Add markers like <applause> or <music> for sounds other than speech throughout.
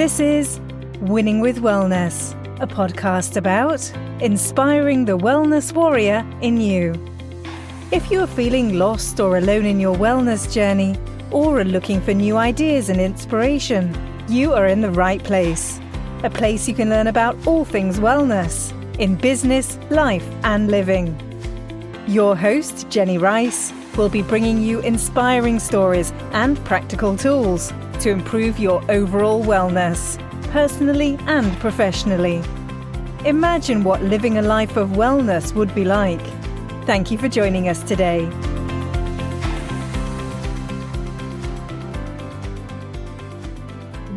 This is Winning with Wellness, a podcast about inspiring the wellness warrior in you. If you are feeling lost or alone in your wellness journey, or are looking for new ideas and inspiration, you are in the right place. A place you can learn about all things wellness in business, life, and living. Your host, Jenny Rice, will be bringing you inspiring stories and practical tools to improve your overall wellness, personally and professionally. Imagine what living a life of wellness would be like. Thank you for joining us today.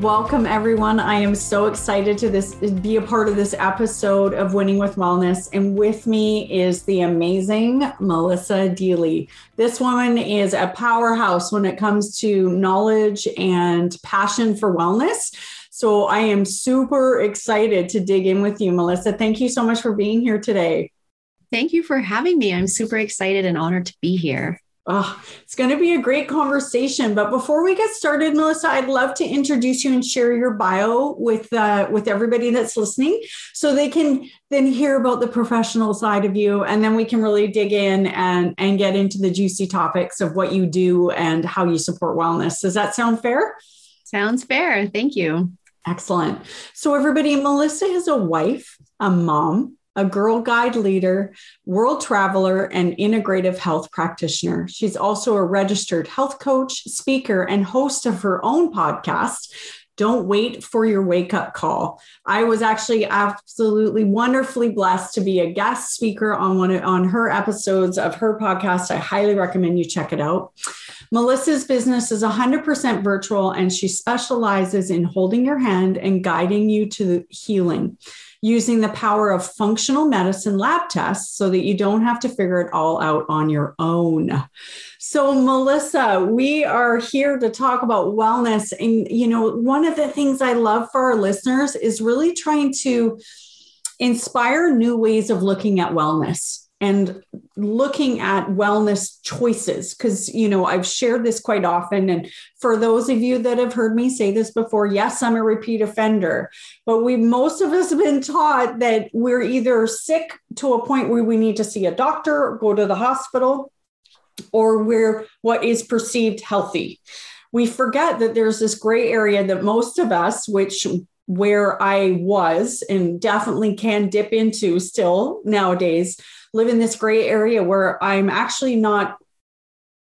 Welcome, everyone. I am so excited to this be a part of this episode of Winning with Wellness. And with me is the amazing Melissa Deally. This woman is a powerhouse when it comes to knowledge and passion for wellness. So I am super excited to dig in with you, Melissa. Thank you so much for being here today. Thank you for having me. I'm super excited and honored to be here. Oh, it's going to be a great conversation. But before we get started, Melissa, I'd love to introduce you and share your bio with uh, with everybody that's listening, so they can then hear about the professional side of you, and then we can really dig in and and get into the juicy topics of what you do and how you support wellness. Does that sound fair? Sounds fair. Thank you. Excellent. So, everybody, Melissa is a wife, a mom, a Girl Guide leader, world traveler, and integrative health practitioner. She's also a registered health coach, speaker, and host of her own podcast. Don't wait for your wake up call. I was actually absolutely wonderfully blessed to be a guest speaker on one on her episodes of her podcast. I highly recommend you check it out. Melissa's business is 100% virtual and she specializes in holding your hand and guiding you to healing using the power of functional medicine lab tests so that you don't have to figure it all out on your own. So, Melissa, we are here to talk about wellness. And, you know, one of the things I love for our listeners is really trying to inspire new ways of looking at wellness and looking at wellness choices because you know i've shared this quite often and for those of you that have heard me say this before yes i'm a repeat offender but we most of us have been taught that we're either sick to a point where we need to see a doctor or go to the hospital or we're what is perceived healthy. We forget that there's this gray area that most of us which where i was and definitely can dip into still nowadays live in this gray area where I'm actually not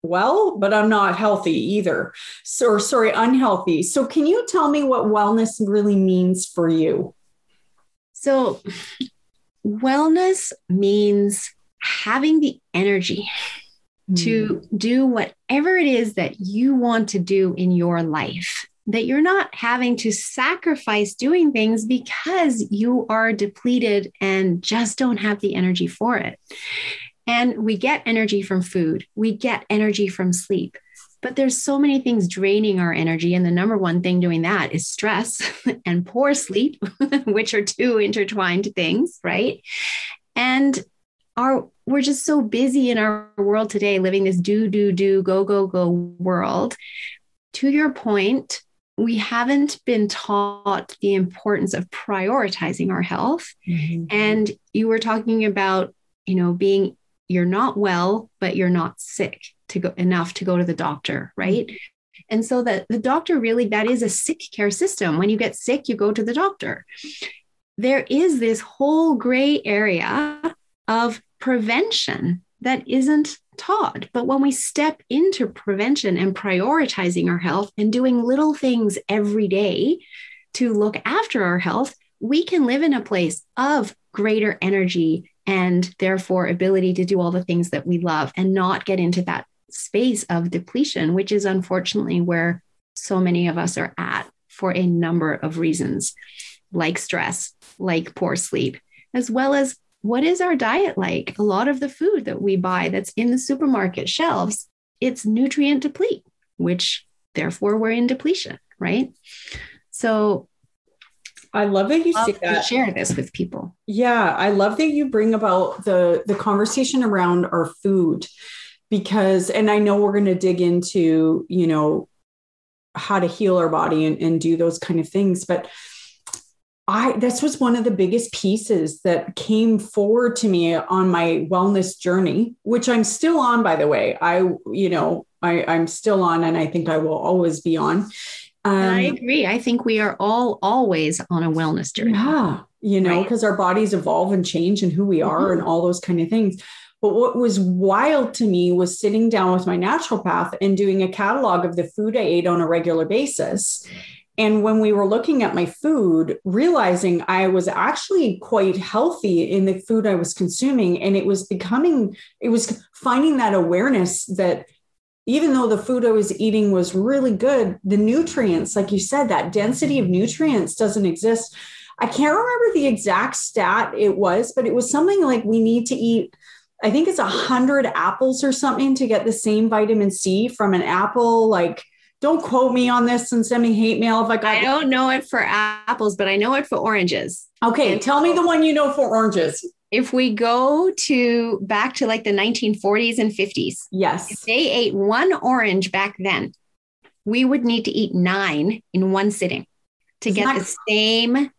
well, but I'm not healthy either. So, or sorry, unhealthy. So, can you tell me what wellness really means for you? So, wellness means having the energy mm. to do whatever it is that you want to do in your life that you're not having to sacrifice doing things because you are depleted and just don't have the energy for it. And we get energy from food, we get energy from sleep. But there's so many things draining our energy. And the number one thing doing that is stress <laughs> and poor sleep, <laughs> which are two intertwined things, right? And our we're just so busy in our world today living this do do do go go go world to your point we haven't been taught the importance of prioritizing our health. Mm-hmm. And you were talking about, you know, being you're not well, but you're not sick to go enough to go to the doctor, right? And so that the doctor really that is a sick care system. When you get sick, you go to the doctor. There is this whole gray area of prevention that isn't taught. But when we step into prevention and prioritizing our health and doing little things every day to look after our health, we can live in a place of greater energy and therefore ability to do all the things that we love and not get into that space of depletion, which is unfortunately where so many of us are at for a number of reasons, like stress, like poor sleep, as well as what is our diet like? A lot of the food that we buy that's in the supermarket shelves, it's nutrient deplete, which therefore we're in depletion, right? So I love that you love that. share this with people. Yeah, I love that you bring about the the conversation around our food because and I know we're going to dig into, you know, how to heal our body and, and do those kind of things. But I this was one of the biggest pieces that came forward to me on my wellness journey, which I'm still on, by the way. I, you know, I, I'm still on and I think I will always be on. Um, I agree. I think we are all always on a wellness journey. Yeah. You know, because right? our bodies evolve and change and who we are mm-hmm. and all those kind of things. But what was wild to me was sitting down with my naturopath and doing a catalog of the food I ate on a regular basis. And when we were looking at my food, realizing I was actually quite healthy in the food I was consuming, and it was becoming, it was finding that awareness that even though the food I was eating was really good, the nutrients, like you said, that density of nutrients doesn't exist. I can't remember the exact stat it was, but it was something like we need to eat I think it's a hundred apples or something to get the same vitamin C from an apple. Like, don't quote me on this and send me hate mail if I got. I don't know it for apples, but I know it for oranges. Okay, and tell me the one you know for oranges. If we go to back to like the 1940s and 50s, yes, if they ate one orange back then, we would need to eat nine in one sitting to get the same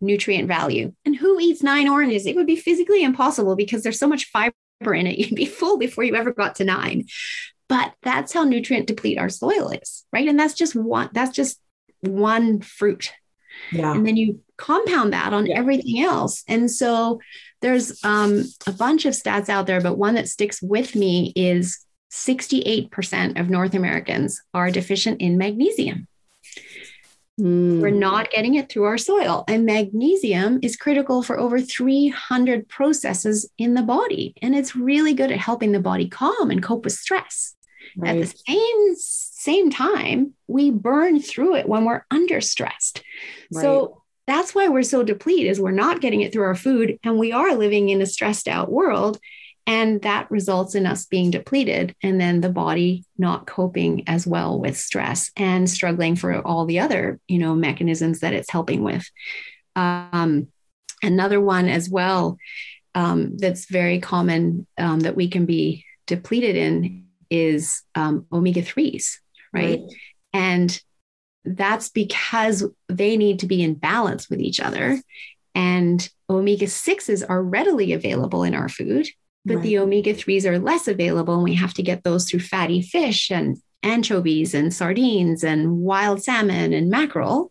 nutrient value. And who eats nine oranges? It would be physically impossible because there's so much fiber in it. <laughs> You'd be full before you ever got to nine. But that's how nutrient deplete our soil is, right? And that's just one, that's just one fruit. Yeah. And then you compound that on yeah. everything else. And so there's um, a bunch of stats out there, but one that sticks with me is 68% of North Americans are deficient in magnesium. Mm. We're not getting it through our soil. And magnesium is critical for over 300 processes in the body. And it's really good at helping the body calm and cope with stress. Right. At the same, same time, we burn through it when we're under stressed. Right. So that's why we're so depleted is we're not getting it through our food and we are living in a stressed out world and that results in us being depleted and then the body not coping as well with stress and struggling for all the other you know mechanisms that it's helping with. Um, another one as well um, that's very common um, that we can be depleted in is um, omega-3s right? right. And that's because they need to be in balance with each other. And omega 6s are readily available in our food but right. the omega 3s are less available and we have to get those through fatty fish and anchovies and sardines and wild salmon and mackerel.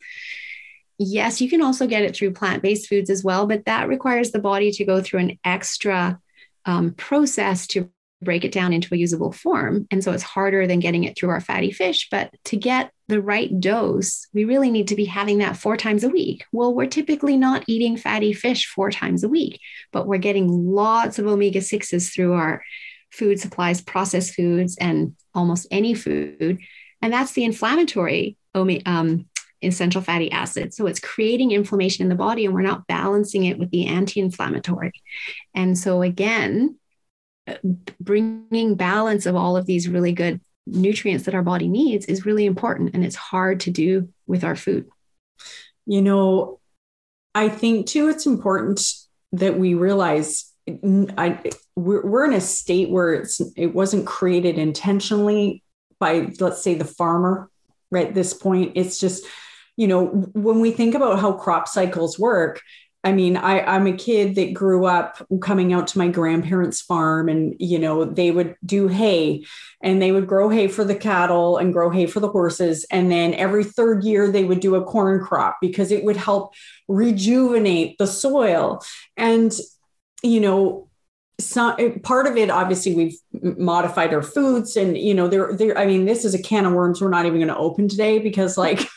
Yes, you can also get it through plant based foods as well, but that requires the body to go through an extra um, process to break it down into a usable form. And so it's harder than getting it through our fatty fish. But to get the right dose, we really need to be having that four times a week. Well, we're typically not eating fatty fish four times a week, but we're getting lots of omega 6s through our food supplies, processed foods, and almost any food. And that's the inflammatory um, essential fatty acids. So it's creating inflammation in the body, and we're not balancing it with the anti inflammatory. And so, again, bringing balance of all of these really good nutrients that our body needs is really important and it's hard to do with our food. You know i think too it's important that we realize I, we're, we're in a state where it's it wasn't created intentionally by let's say the farmer right this point. It's just you know when we think about how crop cycles work I mean, I, I'm a kid that grew up coming out to my grandparents' farm, and you know, they would do hay and they would grow hay for the cattle and grow hay for the horses. And then every third year, they would do a corn crop because it would help rejuvenate the soil. And, you know, some part of it obviously we've modified our foods and you know there there i mean this is a can of worms we're not even going to open today because like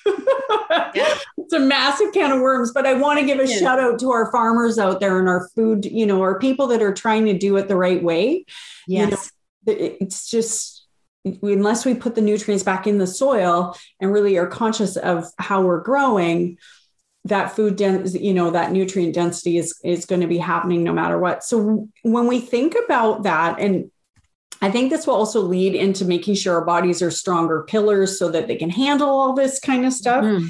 yeah. It's a massive can of worms but i want to give a yeah. shout out to our farmers out there and our food you know our people that are trying to do it the right way yes you know, it's just unless we put the nutrients back in the soil and really are conscious of how we're growing that food density, you know, that nutrient density is is going to be happening no matter what. So when we think about that, and I think this will also lead into making sure our bodies are stronger pillars so that they can handle all this kind of stuff. Mm-hmm.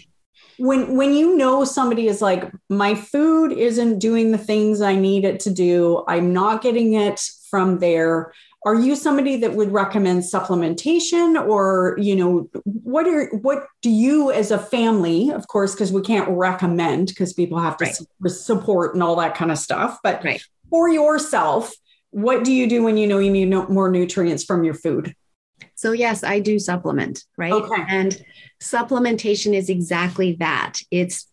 When when you know somebody is like, my food isn't doing the things I need it to do, I'm not getting it from there are you somebody that would recommend supplementation or you know what are what do you as a family of course because we can't recommend because people have to right. support and all that kind of stuff but right. for yourself what do you do when you know you need more nutrients from your food so yes i do supplement right okay. and supplementation is exactly that it's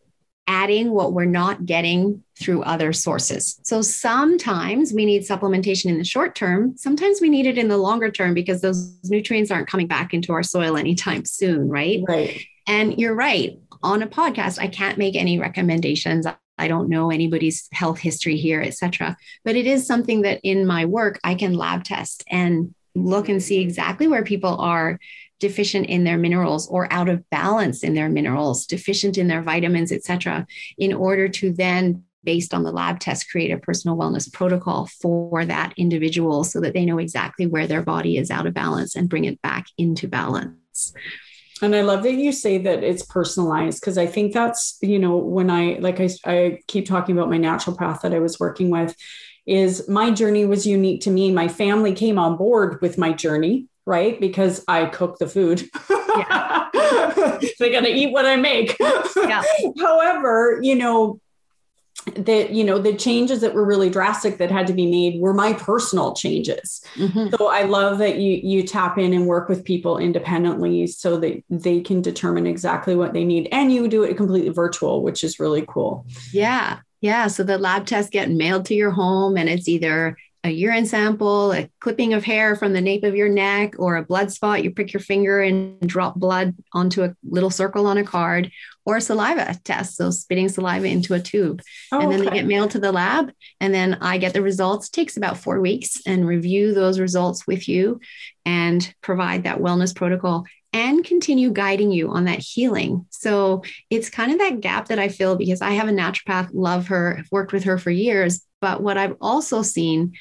adding what we're not getting through other sources. So sometimes we need supplementation in the short term. Sometimes we need it in the longer term because those nutrients aren't coming back into our soil anytime soon, right? Right. And you're right. On a podcast, I can't make any recommendations. I don't know anybody's health history here, etc. But it is something that in my work I can lab test and look and see exactly where people are deficient in their minerals or out of balance in their minerals, deficient in their vitamins, etc., in order to then based on the lab test create a personal wellness protocol for that individual so that they know exactly where their body is out of balance and bring it back into balance. And I love that you say that it's personalized because I think that's, you know, when I, like I, I keep talking about my naturopath that I was working with, is my journey was unique to me. My family came on board with my journey right? Because I cook the food. Yeah. They're going to eat what I make. Yeah. However, you know, that you know the changes that were really drastic that had to be made were my personal changes mm-hmm. so i love that you you tap in and work with people independently so that they can determine exactly what they need and you do it completely virtual which is really cool yeah yeah so the lab tests get mailed to your home and it's either a urine sample, a clipping of hair from the nape of your neck, or a blood spot. You prick your finger and drop blood onto a little circle on a card, or a saliva test. So spitting saliva into a tube. Oh, and then okay. they get mailed to the lab. And then I get the results. It takes about four weeks and review those results with you and provide that wellness protocol and continue guiding you on that healing. So it's kind of that gap that I feel because I have a naturopath, love her, worked with her for years. But what I've also seen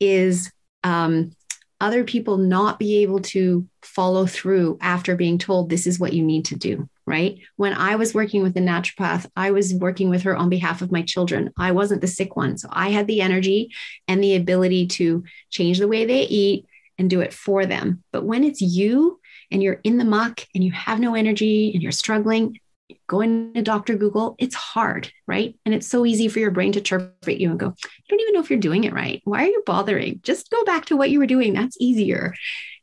is um, other people not be able to follow through after being told this is what you need to do. Right. When I was working with a naturopath, I was working with her on behalf of my children. I wasn't the sick one. So I had the energy and the ability to change the way they eat and do it for them. But when it's you, and you're in the muck and you have no energy and you're struggling, going to Dr. Google, it's hard, right? And it's so easy for your brain to chirp at you and go, I don't even know if you're doing it right. Why are you bothering? Just go back to what you were doing. That's easier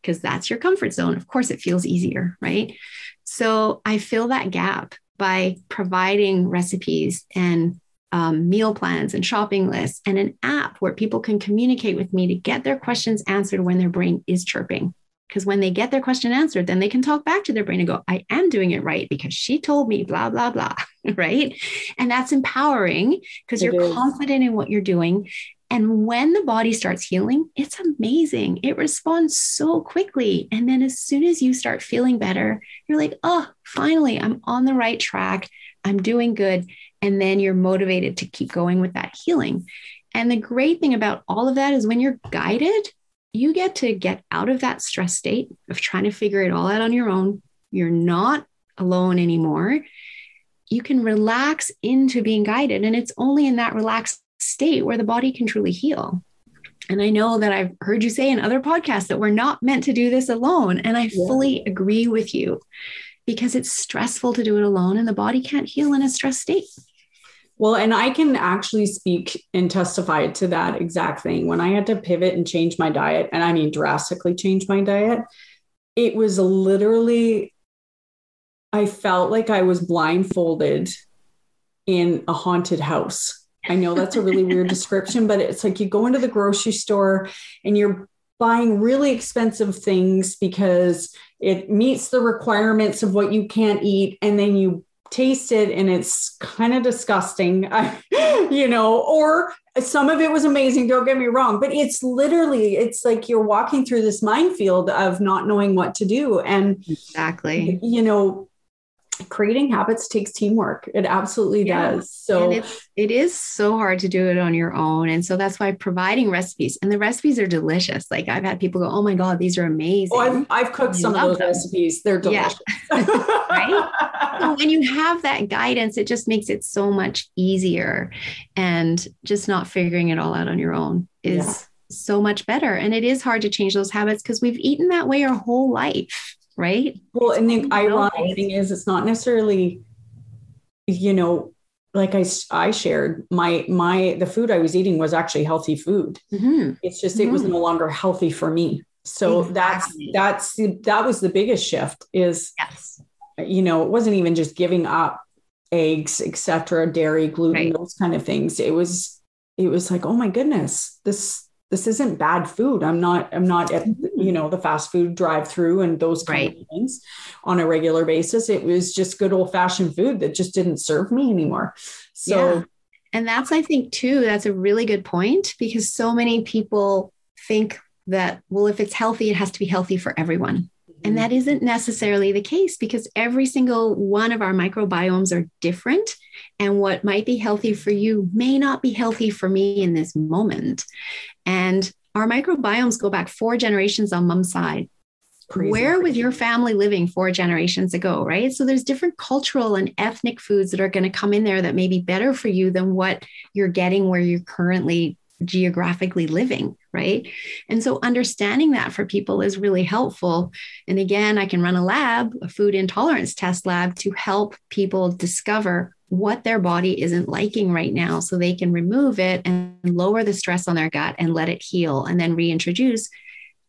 because that's your comfort zone. Of course, it feels easier, right? So I fill that gap by providing recipes and um, meal plans and shopping lists and an app where people can communicate with me to get their questions answered when their brain is chirping. Because when they get their question answered, then they can talk back to their brain and go, I am doing it right because she told me, blah, blah, blah. <laughs> right. And that's empowering because you're is. confident in what you're doing. And when the body starts healing, it's amazing. It responds so quickly. And then as soon as you start feeling better, you're like, oh, finally, I'm on the right track. I'm doing good. And then you're motivated to keep going with that healing. And the great thing about all of that is when you're guided, you get to get out of that stress state of trying to figure it all out on your own. You're not alone anymore. You can relax into being guided. And it's only in that relaxed state where the body can truly heal. And I know that I've heard you say in other podcasts that we're not meant to do this alone. And I yeah. fully agree with you because it's stressful to do it alone and the body can't heal in a stress state. Well, and I can actually speak and testify to that exact thing. When I had to pivot and change my diet, and I mean drastically change my diet, it was literally, I felt like I was blindfolded in a haunted house. I know that's a really weird <laughs> description, but it's like you go into the grocery store and you're buying really expensive things because it meets the requirements of what you can't eat. And then you taste it and it's kind of disgusting, <laughs> you know, or some of it was amazing, don't get me wrong, but it's literally, it's like you're walking through this minefield of not knowing what to do. And exactly, you know, creating habits takes teamwork. It absolutely yeah. does. So it's, it is so hard to do it on your own. And so that's why providing recipes and the recipes are delicious. Like I've had people go, Oh my God, these are amazing. Oh, I've, I've cooked some of those them. recipes. They're delicious. Yeah. <laughs> <laughs> right. So when you have that guidance, it just makes it so much easier and just not figuring it all out on your own is yeah so much better. And it is hard to change those habits because we've eaten that way our whole life, right? Well, and the ironic thing is, it's not necessarily, you know, like I, I shared my my the food I was eating was actually healthy food. Mm-hmm. It's just it mm-hmm. was no longer healthy for me. So exactly. that's that's that was the biggest shift. Is yes, you know, it wasn't even just giving up eggs, etc., dairy, gluten, right. those kind of things. It was it was like, oh my goodness, this this isn't bad food. I'm not I'm not at mm-hmm. you know the fast food drive through and those kind right. of things on a regular basis. It was just good old fashioned food that just didn't serve me anymore. So yeah. and that's I think too that's a really good point because so many people think that well if it's healthy it has to be healthy for everyone. And that isn't necessarily the case because every single one of our microbiomes are different. And what might be healthy for you may not be healthy for me in this moment. And our microbiomes go back four generations on mom's side. Crazy. Where was your family living four generations ago, right? So there's different cultural and ethnic foods that are going to come in there that may be better for you than what you're getting where you're currently geographically living, right? And so understanding that for people is really helpful. And again, I can run a lab, a food intolerance test lab, to help people discover what their body isn't liking right now so they can remove it and lower the stress on their gut and let it heal and then reintroduce.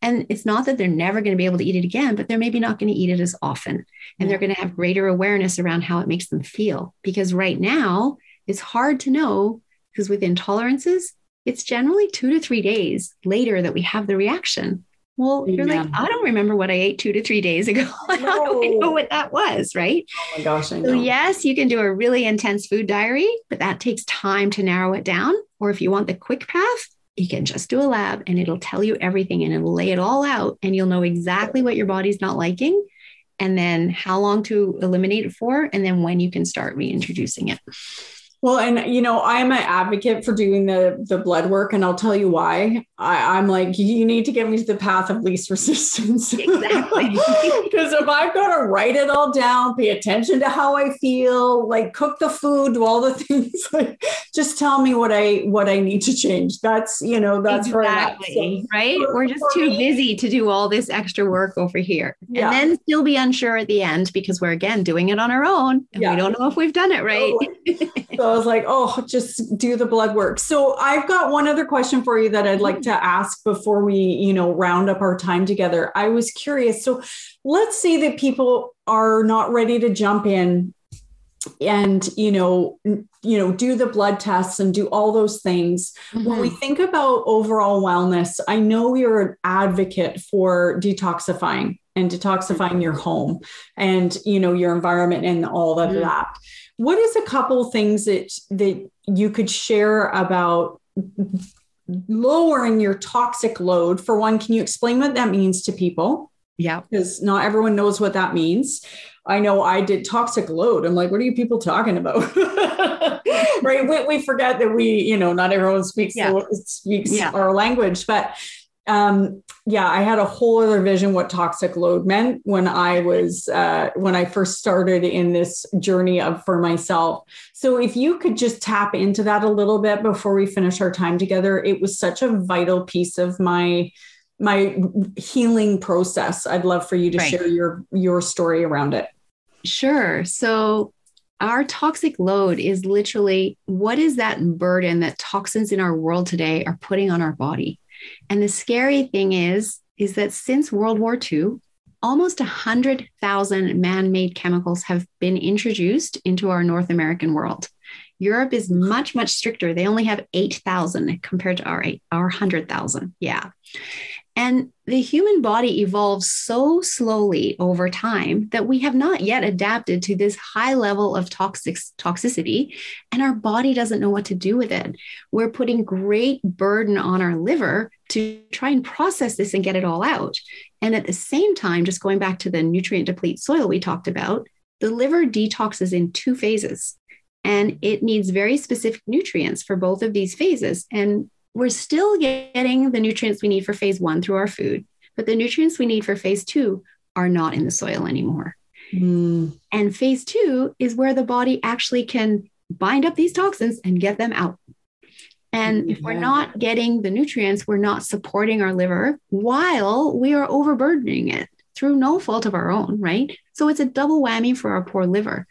And it's not that they're never going to be able to eat it again, but they're maybe not going to eat it as often. And they're going to have greater awareness around how it makes them feel. Because right now, it's hard to know because with intolerances, it's generally two to three days later that we have the reaction. Well, you're yeah. like, I don't remember what I ate two to three days ago. How <laughs> do I know what that was? Right. Oh my gosh. I know. So, yes, you can do a really intense food diary, but that takes time to narrow it down. Or if you want the quick path, you can just do a lab and it'll tell you everything and it'll lay it all out and you'll know exactly what your body's not liking and then how long to eliminate it for and then when you can start reintroducing it. Well, and you know, I'm an advocate for doing the the blood work, and I'll tell you why. I, am like, you need to get me to the path of least <laughs> resistance. Exactly. <laughs> Because if I've got to write it all down, pay attention to how I feel, like cook the food, do all the <laughs> things, like just tell me what I what I need to change. That's you know, that's exactly right. For, We're just too me, busy to do all this extra work over here, yeah. and then still be unsure at the end because we're again doing it on our own, and yeah. we don't know if we've done it right. so was like, oh, just do the blood work. So I've got one other question for you that I'd like to to ask before we, you know, round up our time together. I was curious. So let's say that people are not ready to jump in and you know you know do the blood tests and do all those things mm-hmm. when we mm-hmm. think about overall wellness i know you're an advocate for detoxifying and detoxifying your home and you know your environment and all of mm-hmm. that what is a couple things that that you could share about lowering your toxic load. For one, can you explain what that means to people? Yeah. Because not everyone knows what that means. I know I did toxic load. I'm like, what are you people talking about? <laughs> right. We, we, forget that we, you know, not everyone speaks, yeah. speaks yeah. our language, but um, yeah, I had a whole other vision what toxic load meant when I was uh, when I first started in this journey of for myself. So if you could just tap into that a little bit before we finish our time together, it was such a vital piece of my my healing process. I'd love for you to right. share your your story around it. Sure. So our toxic load is literally what is that burden that toxins in our world today are putting on our body? And the scary thing is, is that since World War II, almost 100,000 man made chemicals have been introduced into our North American world. Europe is much, much stricter. They only have 8,000 compared to our, our 100,000. Yeah. And the human body evolves so slowly over time that we have not yet adapted to this high level of toxic, toxicity, and our body doesn't know what to do with it. We're putting great burden on our liver to try and process this and get it all out. And at the same time, just going back to the nutrient deplete soil we talked about, the liver detoxes in two phases and it needs very specific nutrients for both of these phases. And we're still getting the nutrients we need for phase one through our food, but the nutrients we need for phase two are not in the soil anymore. Mm. And phase two is where the body actually can bind up these toxins and get them out. And if we're not getting the nutrients, we're not supporting our liver while we are overburdening it through no fault of our own, right? So it's a double whammy for our poor liver.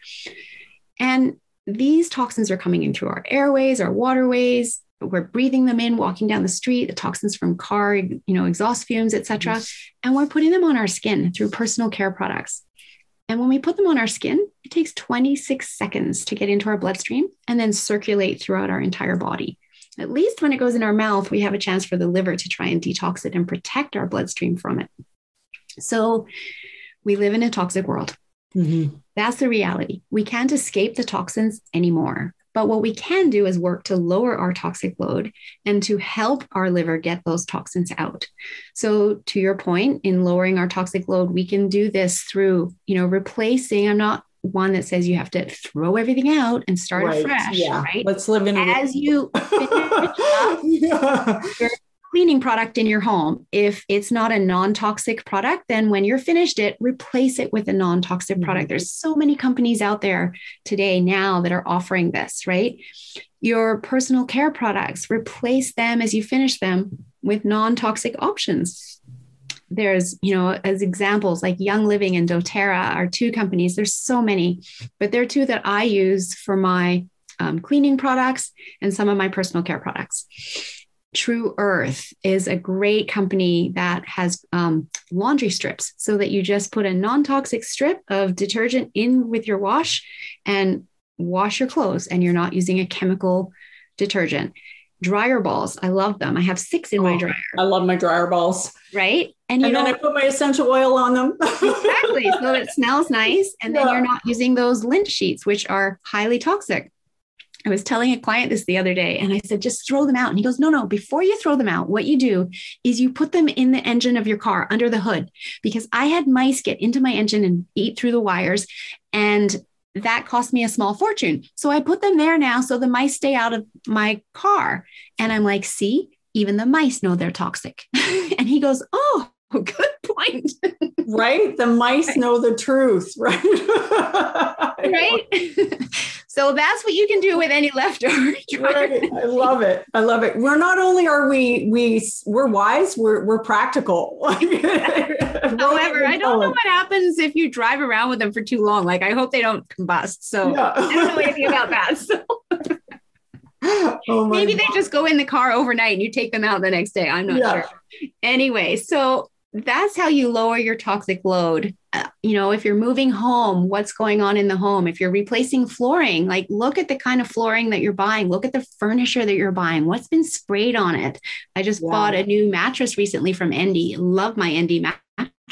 And these toxins are coming in through our airways, our waterways. We're breathing them in, walking down the street, the toxins from car, you know, exhaust fumes, etc. Yes. And we're putting them on our skin through personal care products. And when we put them on our skin, it takes 26 seconds to get into our bloodstream and then circulate throughout our entire body. At least when it goes in our mouth, we have a chance for the liver to try and detox it and protect our bloodstream from it. So we live in a toxic world. Mm-hmm. That's the reality. We can't escape the toxins anymore. But what we can do is work to lower our toxic load and to help our liver get those toxins out. So to your point in lowering our toxic load, we can do this through, you know, replacing, I'm not one that says you have to throw everything out and start right. afresh. Yeah. Right. Let's live in as you <laughs> yeah. your cleaning product in your home. If it's not a non toxic product, then when you're finished it, replace it with a non toxic mm-hmm. product. There's so many companies out there today now that are offering this, right? Your personal care products, replace them as you finish them with non toxic options. There's, you know, as examples like Young Living and doTERRA are two companies. There's so many, but they're two that I use for my um, cleaning products and some of my personal care products. Tru Earth is a great company that has um, laundry strips so that you just put a non toxic strip of detergent in with your wash and wash your clothes, and you're not using a chemical detergent. Dryer balls, I love them. I have six in oh, my dryer. I love my dryer balls. Right. And, and then I put my essential oil on them. exactly. So it smells nice. And then <laughs> yeah. you're not using those lint sheets, which are highly toxic. I was telling a client this the other day and I said, just throw them out. And he goes, no, no, before you throw them out, what you do is you put them in the engine of your car under the hood because I had mice get into my engine and eat through the wires. And that cost me a small fortune. So I put them there now so the mice stay out of my car. And I'm like, see, even the mice know they're toxic. <laughs> and he goes, oh, <laughs> good point. right? The mice know the truth, <laughs> right? right? <laughs> so that's what you can do with any leftover. <laughs> right. I love it. I love it. We're not only are we we we're wise, we're we're practical. However, I don't know what happens if you drive around with them for too long. Like I hope they don't combust. So yeah. I don't know anything about that. So. Oh Maybe God. they just go in the car overnight and you take them out the next day. I'm not yeah. sure. Anyway, so that's how you lower your toxic load. Uh, you know, if you're moving home, what's going on in the home? If you're replacing flooring, like look at the kind of flooring that you're buying, look at the furniture that you're buying, what's been sprayed on it. I just yeah. bought a new mattress recently from Endy. Love my Endy mattress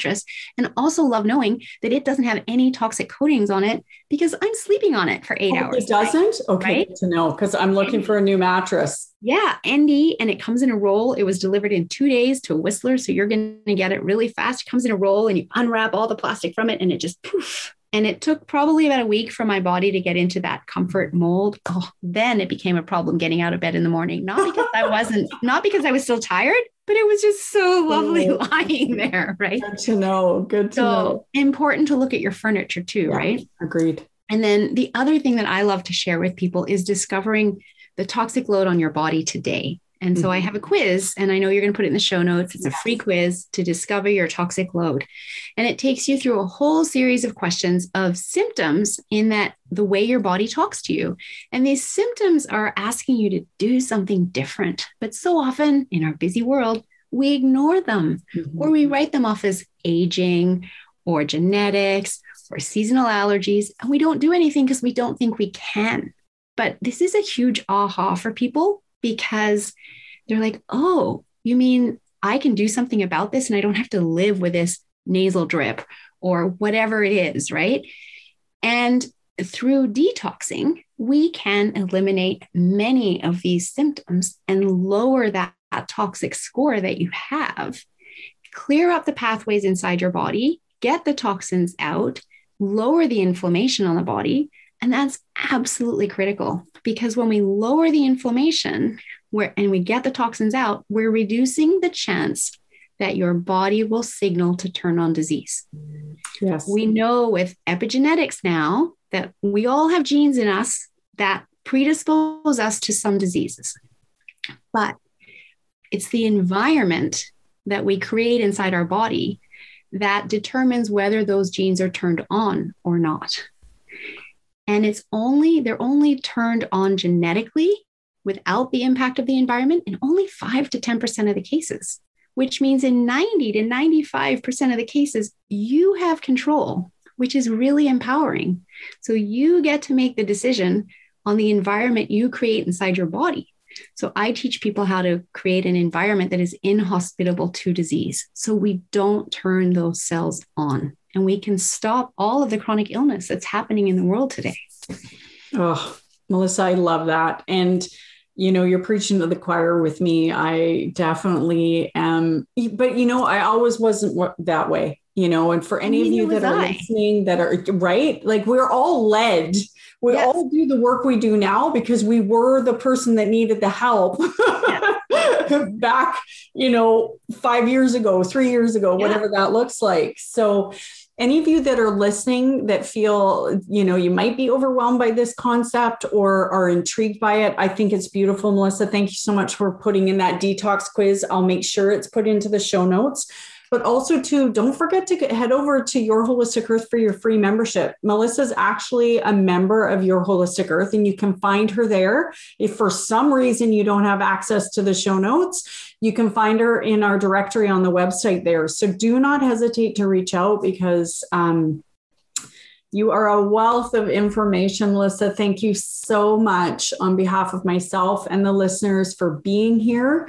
mattress and also love knowing that it doesn't have any toxic coatings on it because I'm sleeping on it for eight oh, hours. It doesn't? Right? Okay, right? to know because I'm looking for a new mattress. Yeah, Endy, and it comes in a roll. It was delivered in two days to Whistler. So you're going to get it really fast. It comes in a roll and you unwrap all the plastic from it and it just poof, and it took probably about a week for my body to get into that comfort mold. Oh, then it became a problem getting out of bed in the morning. Not because I wasn't, not because I was still tired, but it was just so lovely oh, <laughs> lying there, right? Good to know. Good to so know. Important to look at your furniture too, yeah, right? Agreed. And then the other thing that I love to share with people is discovering the toxic load on your body today. And so I mm-hmm. have a quiz, and I know you're going to put it in the show notes. It's a free quiz to discover your toxic load. And it takes you through a whole series of questions of symptoms in that the way your body talks to you. And these symptoms are asking you to do something different. But so often in our busy world, we ignore them mm-hmm. or we write them off as aging or genetics or seasonal allergies. And we don't do anything because we don't think we can. But this is a huge aha for people because they're like, oh, you mean I can do something about this and I don't have to live with this nasal drip or whatever it is, right? And through detoxing, we can eliminate many of these symptoms and lower that, that toxic score that you have, clear up the pathways inside your body, get the toxins out, lower the inflammation on the body. And that's absolutely critical because when we lower the inflammation where, and we get the toxins out, we're reducing the chance that your body will signal to turn on disease. Yes. We know with epigenetics now that we all have genes in us that predispose us to some diseases. But it's the environment that we create inside our body that determines whether those genes are turned on or not. And it's only, they're only turned on genetically without the impact of the environment in only 5 to 10% of the cases, which means in 90 to 95% of the cases, you have control, which is really empowering. So you get to make the decision on the environment you create inside your body. So I teach people how to create an environment that is inhospitable to disease. So we don't turn those cells on and we can stop all of the chronic illness that's happening in the world today. Oh, Melissa, I love that. And you know, you're preaching to the choir with me. I definitely am. But, you know, I always wasn't that way, you know, and for any of you that are I. listening that are right, like we're all led we yes. all do the work we do now because we were the person that needed the help <laughs> back, you know, five years ago, three years ago, yeah. whatever that looks like. So, any of you that are listening that feel, you know, you might be overwhelmed by this concept or are intrigued by it, I think it's beautiful. Melissa, thank you so much for putting in that detox quiz. I'll make sure it's put into the show notes. But also, too, don't forget to head over to Your Holistic Earth for your free membership. Melissa's actually a member of Your Holistic Earth, and you can find her there. If for some reason you don't have access to the show notes, you can find her in our directory on the website there. So do not hesitate to reach out because um, you are a wealth of information, Melissa. Thank you so much on behalf of myself and the listeners for being here.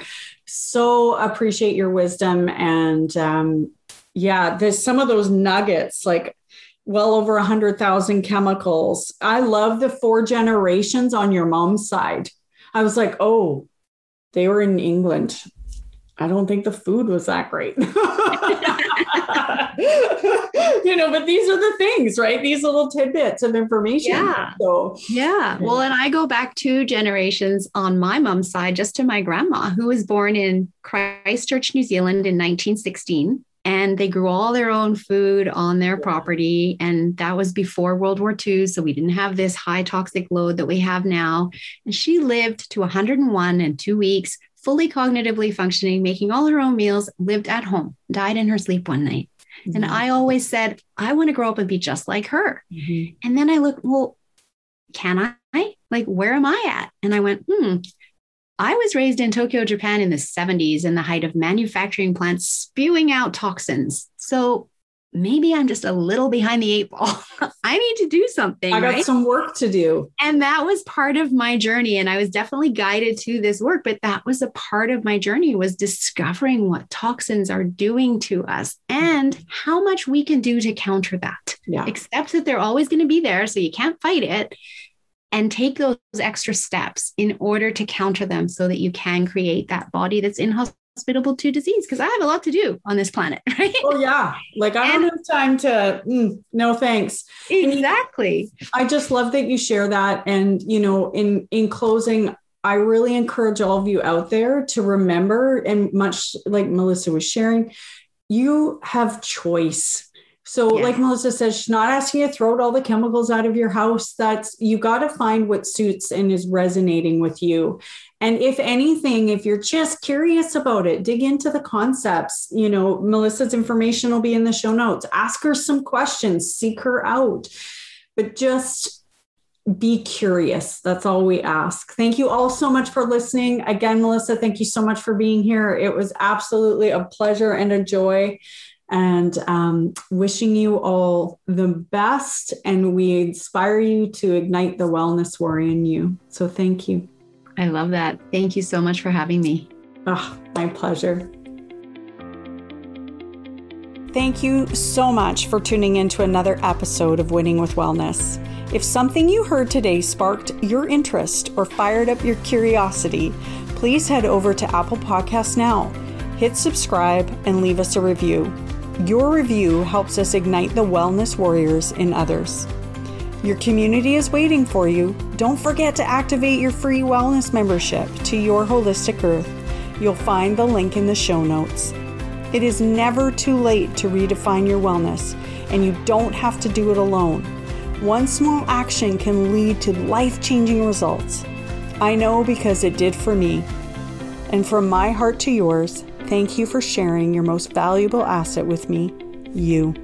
So appreciate your wisdom. And um, yeah, there's some of those nuggets, like well over a hundred thousand chemicals. I love the four generations on your mom's side. I was like, oh, they were in England. I don't think the food was that great. <laughs> <laughs> <laughs> you know, but these are the things, right? These little tidbits of information. Yeah. So, yeah. Well, and I go back two generations on my mom's side, just to my grandma, who was born in Christchurch, New Zealand in 1916 and they grew all their own food on their property and that was before world war ii so we didn't have this high toxic load that we have now and she lived to 101 in two weeks fully cognitively functioning, making all her own meals, lived at home, died in her sleep one night. Mm-hmm. And I always said, I want to grow up and be just like her. Mm-hmm. And then I looked, well, can I? Like, where am I at? And I went, hmm, I was raised in Tokyo, Japan in the 70s in the height of manufacturing plants spewing out toxins. So maybe I'm just a little behind the eight ball. <laughs> I need to do something. I got right? some work to do. And that was part of my journey. And I was definitely guided to this work, but that was a part of my journey was discovering what toxins are doing to us and how much we can do to counter that. Yeah. Except that they're always going to be there. So you can't fight it. And take those extra steps in order to counter them so that you can create that body that's in hospitable to disease because I have a lot to do on this planet, <laughs> right? Oh yeah, like I and, don't have time to. Mm, no thanks. Exactly. I just love that you share that, and you know, in in closing, I really encourage all of you out there to remember, and much like Melissa was sharing, you have choice. So, yeah. like Melissa says, she's not asking you to throw all the chemicals out of your house. That's you got to find what suits and is resonating with you. And if anything, if you're just curious about it, dig into the concepts. You know, Melissa's information will be in the show notes. Ask her some questions, seek her out, but just be curious. That's all we ask. Thank you all so much for listening. Again, Melissa, thank you so much for being here. It was absolutely a pleasure and a joy. And um, wishing you all the best. And we inspire you to ignite the wellness warrior in you. So thank you. I love that. Thank you so much for having me. Oh, my pleasure. Thank you so much for tuning in to another episode of Winning with Wellness. If something you heard today sparked your interest or fired up your curiosity, please head over to Apple Podcasts now, hit subscribe, and leave us a review. Your review helps us ignite the wellness warriors in others. Your community is waiting for you. Don't forget to activate your free wellness membership to Your Holistic Earth. You'll find the link in the show notes. It is never too late to redefine your wellness, and you don't have to do it alone. One small action can lead to life changing results. I know because it did for me. And from my heart to yours, thank you for sharing your most valuable asset with me, you.